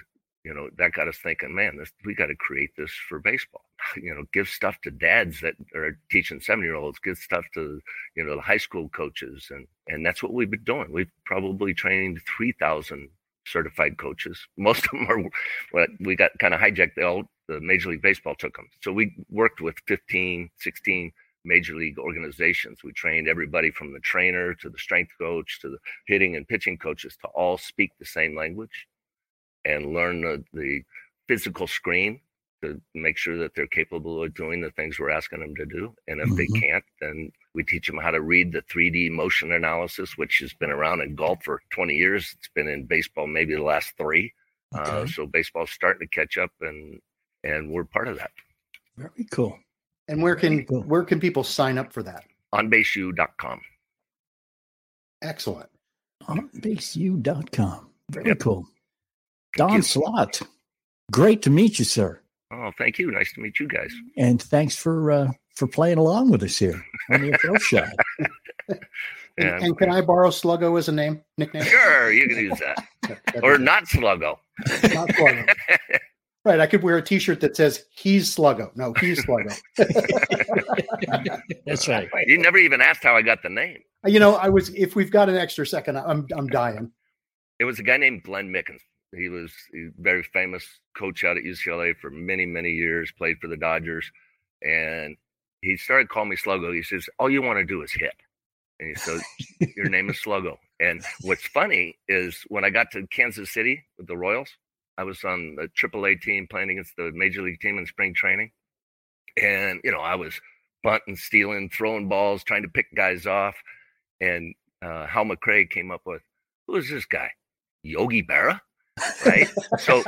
you know that got us thinking, man, this we got to create this for baseball. *laughs* You know, give stuff to dads that are teaching seven year olds, give stuff to you know the high school coaches, and and that's what we've been doing. We've probably trained three thousand certified coaches. *laughs* Most of them are what we got kind of hijacked. They all the Major League Baseball took them. So we worked with 15, 16 major league organizations. We trained everybody from the trainer to the strength coach to the hitting and pitching coaches to all speak the same language and learn the, the physical screen to make sure that they're capable of doing the things we're asking them to do. And if mm-hmm. they can't, then we teach them how to read the 3D motion analysis, which has been around in golf for 20 years. It's been in baseball maybe the last three. Uh, okay. Uh, so baseball's starting to catch up, and and we're part of that. Very cool. And where can cool. where can people sign up for that? OnBaseU.com. Excellent. OnBaseU.com. Very yep. cool. Don Slaught, Great to meet you, sir. Oh, thank you. Nice to meet you guys. And thanks for uh, for playing along with us here on the approach *laughs* shot. *laughs* and, and, can I borrow Sluggo as a name nickname? Sure, you can use that, *laughs* or not Sluggo. Not Sluggo. right, I could wear a T-shirt that says "He's Sluggo." No, he's Sluggo. That's right. You never even asked how I got the name. You know, I was. If we've got an extra second, I'm I'm dying. It was a guy named Glenn Mickens. He was a very famous coach out at UCLA for many, many years, played for the Dodgers. And he started calling me Sluggo. He says, All you want to do is hit. And he said, Your name is *laughs* Sluggo. And what's funny is when I got to Kansas City with the Royals, I was on the AAA team playing against the major league team in spring training. And, you know, I was bunting, stealing, throwing balls, trying to pick guys off. And uh, Hal McRae came up with, Who is this guy? Yogi Berra? Right? so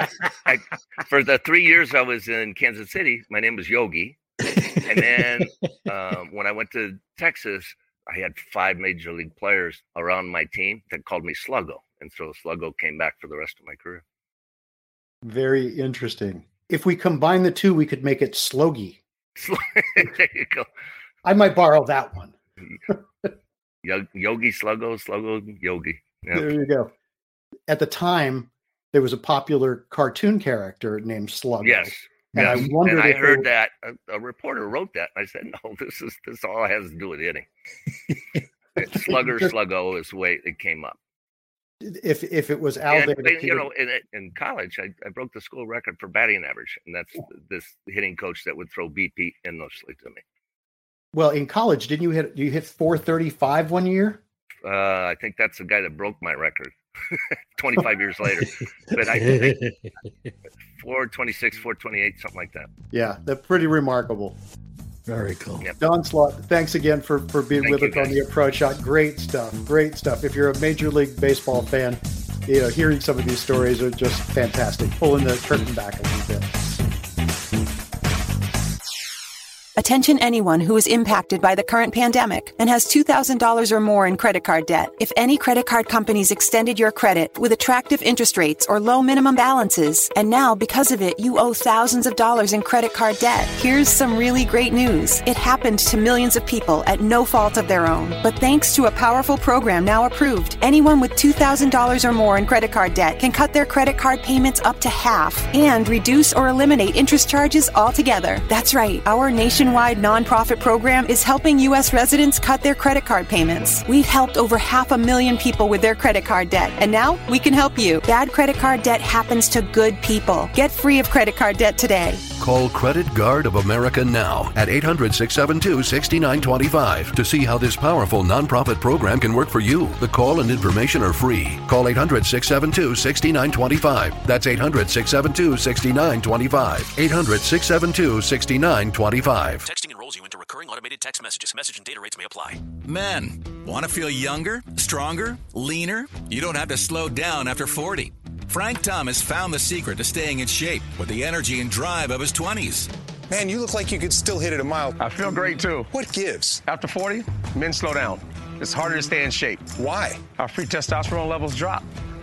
I, for the three years I was in Kansas City, my name was Yogi. And then um, when I went to Texas, I had five major league players around my team that called me Sluggo. And so Sluggo came back for the rest of my career. Very interesting. If we combine the two, we could make it Slogi. *laughs* there you go. I might borrow that one. Yogi Sluggo, Sluggo Yogi. Yep. There you go. At the time, there was a popular cartoon character named Sluggo. Yes. And yes. I wondered. And I heard were... that a, a, reporter wrote that. I said, "No, *laughs* this is this all has to do with hitting." *laughs* Slugger, Sluggo is the way it came up. If if it was Al, and, you know, in, in college, I, I broke the school record for batting average, and that's this hitting coach that would throw BP endlessly to me. Well, in college, didn't you hit? You hit four thirty five one year. Uh, I think that's the guy that broke my record. *laughs* 25 years later. But I think *laughs* 426, 428, something like that. Yeah, that's pretty remarkable. Very cool. Yep. Don Slaught, thanks again for, for being Thank with us guys. on the approach shot. Great stuff. Great stuff. If you're a Major League Baseball fan, you know, hearing some of these stories are just fantastic. Pulling the curtain back a little bit. Attention anyone who is impacted by the current pandemic and has $2,000 or more in credit card debt. If any credit card companies extended your credit with attractive interest rates or low minimum balances, and now because of it you owe thousands of dollars in credit card debt, here's some really great news. It happened to millions of people at no fault of their own. But thanks to a powerful program now approved, anyone with $2,000 or more in credit card debt can cut their credit card payments up to half and reduce or eliminate interest charges altogether. That's right, our nation nationwide nonprofit program is helping U.S. residents cut their credit card payments. We've helped over half a million people with their credit card debt, and now we can help you. Bad credit card debt happens to good people. Get free of credit card debt today. Call Credit Guard of America now at 800 672 6925 to see how this powerful nonprofit program can work for you. The call and information are free. Call 800 672 6925. That's 800 672 6925. 800 672 6925. Texting enrolls you into recurring automated text messages. Message and data rates may apply. Men, want to feel younger, stronger, leaner? You don't have to slow down after 40. Frank Thomas found the secret to staying in shape with the energy and drive of his 20s. Man, you look like you could still hit it a mile. I feel great too. What gives? After 40, men slow down. It's harder to stay in shape. Why? Our free testosterone levels drop.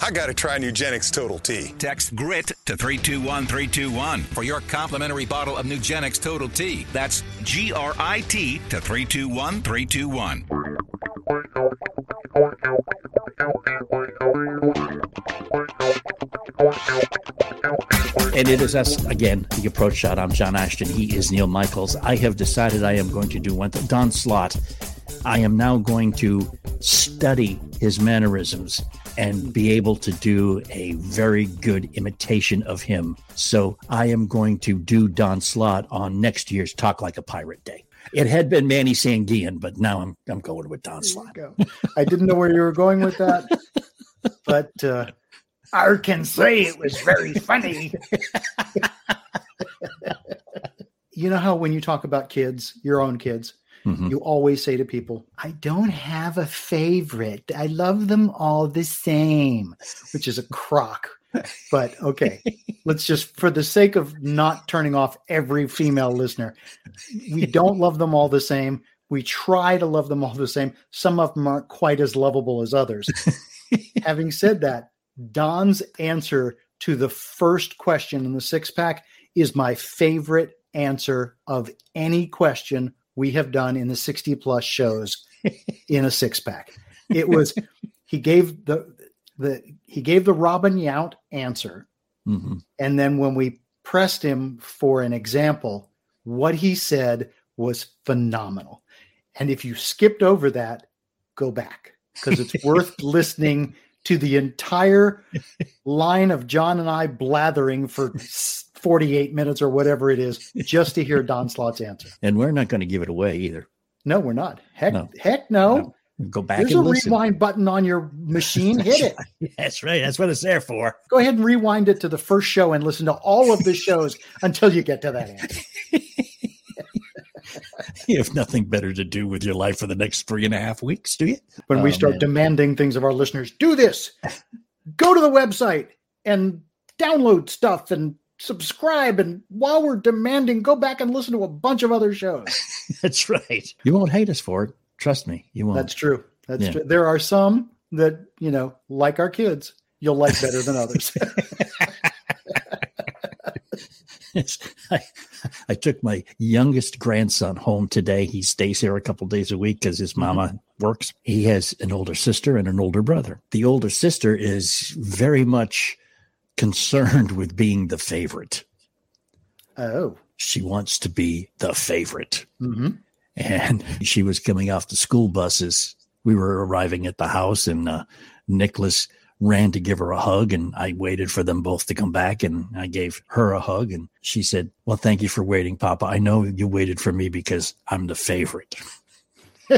I got to try Nugenix Total T. Text GRIT to 321321 for your complimentary bottle of Nugenix Total T. That's G R I T to 321321. And it is us again, the approach shot. I'm John Ashton. He is Neil Michaels. I have decided I am going to do one thing. Don Slaught. I am now going to study his mannerisms and be able to do a very good imitation of him. So I am going to do Don Slaught on next year's Talk Like a Pirate Day. It had been Manny Sanguillén, but now I'm I'm going with Don Slaught. I didn't know where you were going with that, *laughs* but uh, I can say it was very funny. *laughs* you know how when you talk about kids, your own kids, Mhm. you always say to people, I don't have a favorite. I love them all the same, which is a crock. But okay, *laughs* let's just, for the sake of not turning off every female listener, we don't love them all the same. We try to love them all the same. Some of them aren't quite as lovable as others. *laughs* Having said that, Don's answer to the first question in the six pack is my favorite answer of any question we have done in the 60 plus shows *laughs* in a six pack. It was he gave the the he gave the Robin Yount answer, Mhm. and then when we pressed him for an example, what he said was phenomenal. And if you skipped over that, go back because it's worth *laughs* listening to the entire line of John and I blathering for 48 minutes or whatever it is *laughs* just to hear Don Slaught's answer. And we're not going to give it away either. No, we're not. Heck, No. heck no. Go back There's a listen. rewind button on your machine. Hit it. *laughs* That's right. That's what it's there for. Go ahead and rewind it to the first show and listen to all of the shows *laughs* until you get to that answer. You have nothing better to do with your life for the next three and a half weeks, do you? When we Oh, start man. demanding things of our listeners, do this. Go to the website and download stuff and subscribe. And while we're demanding, go back and listen to a bunch of other shows. *laughs* That's right. You won't hate us for it. Trust me, you won't. That's true. That's Yeah. true. There are some that, you know, like our kids, you'll like better than others. *laughs* *laughs* I, I took my youngest grandson home today. He stays here a couple days a week because his mm-hmm. mama works. He has an older sister and an older brother. The older sister is very much concerned with being the favorite. oh. She wants to be the favorite. hmm and she was coming off the school buses. We were arriving at the house, and uh, Nicholas ran to give her a hug, and I waited for them both to come back, and I gave her a hug, and she said, "Well, thank you for waiting, Papa. I know you waited for me because I'm the favorite." *laughs*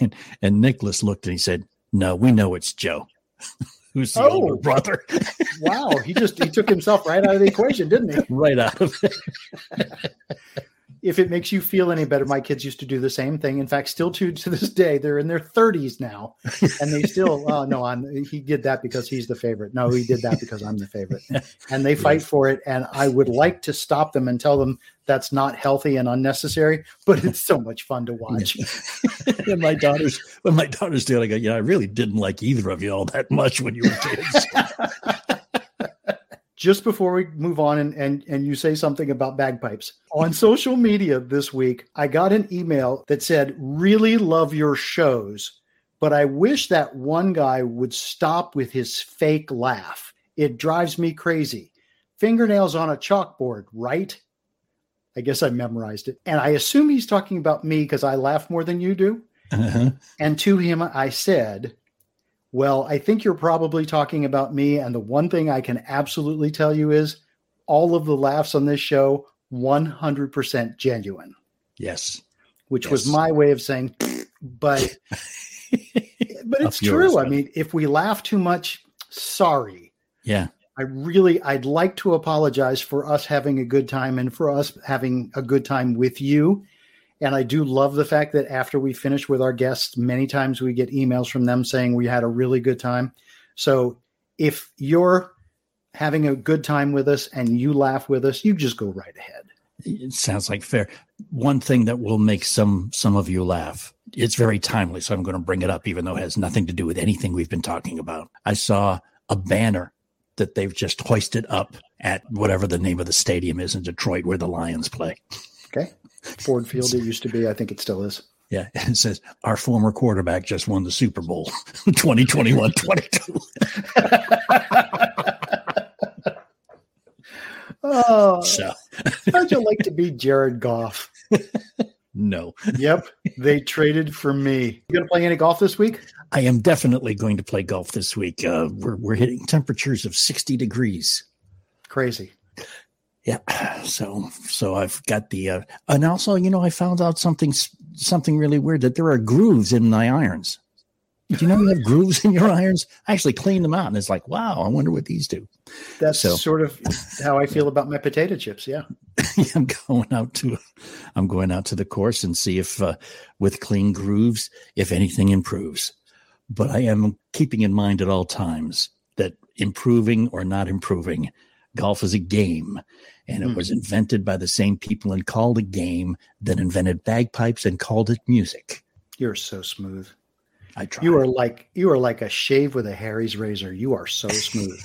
and, and Nicholas looked and he said, "No, we know it's Joe." *laughs* Who's the older Oh. brother? *laughs* Wow. He just he took himself right out of the equation, didn't he? *laughs* right out of it. *laughs* if it makes you feel any better, my kids used to do the same thing. In fact, still to to this day, they're in their 30s now, and they still. *laughs* Oh no, I'm. He did that because he's the favorite. No, he did that because I'm the favorite, and they *laughs* fight for it. And I would like to stop them and tell them that's not healthy and unnecessary, but it's so much fun to watch. *laughs* when my daughters when my daughters do it, I go, yeah, I really didn't like either of you all that much when you were kids. Just before we move on and, and and you say something about bagpipes on social media this week i got an email that said really love your shows but i wish that one guy would stop with his fake laugh. It drives me crazy. Fingernails on a chalkboard right? I guess i memorized it. And i assume he's talking about me because i laugh more than you do. Uh-huh. and to him, I said, Well, I think you're probably talking about me. And the one thing I can absolutely tell you is all of the laughs on this show, 100% genuine, Yes. which was my way of saying, but, *laughs* but it's yours, true. I mean, if we laugh too much, sorry. Yeah. I really, I'd like to apologize for us having a good time and for us having a good time with you. And I do love the fact that after we finish with our guests, many times we get emails from them saying we had a really good time. So if you're having a good time with us and you laugh with us, you just go right ahead. It sounds like fair. One thing that will make some some of you laugh. It's very timely, so I'm going to bring it up, even though it has nothing to do with anything we've been talking about. I saw a banner that they've just hoisted up at whatever the name of the stadium is in Detroit where the Lions play. Okay. Ford *laughs* Field, it used to be. I think it still is. Yeah. *laughs* It says, Our former quarterback just won the Super Bowl *laughs* 2021 22. Oh, So, how'd you like to be Jared Goff? no. Yep. They traded for me. You going to play any golf this week? I am definitely going to play golf this week. Uh, we're, we're hitting temperatures of 60 degrees. Crazy. Yeah. *clears throat* So, so I've got the, uh, and also, you know, I found out something, something really weird that there are grooves in my irons. Do you know you have *laughs* grooves in your irons? I actually cleaned them out and it's like, wow, I wonder what these do. That's So- sort of *laughs* how I feel about my potato chips. Yeah. *laughs* I'm going out to, I'm going out to the course and see if, uh, with clean grooves, if anything improves. But I am keeping in mind at all times that improving or not improving, golf is a game, and it Hmm. was invented by the same people and called a game that invented bagpipes and called it music. You're so smooth. I try. You are like you are like a shave with a Harry's razor. You are so smooth.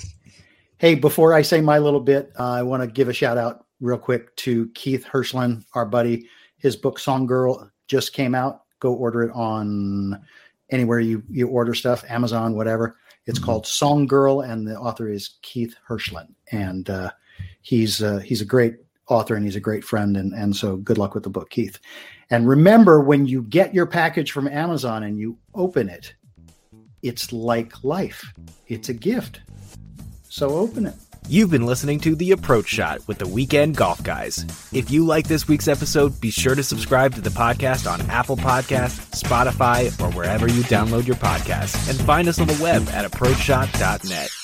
hey, before I say my little bit, uh, I want to give a shout out real quick to Keith Hirshland, our buddy. His book Song Girl just came out. Go order it on anywhere you you order stuff, Amazon, whatever. It's called Song Girl, and the author is Keith Hirshland, and uh, he's uh, he's a great author and he's a great friend, and and so good luck with the book, Keith. And remember, when you get your package from Amazon and you open it, it's like life. It's a gift. So open it. You've been listening to The Approach Shot with the Weekend Golf Guys. If you like this week's episode, be sure to subscribe to the podcast on Apple Podcasts, Spotify, or wherever you download your podcasts. And find us on the web at approachshot.net.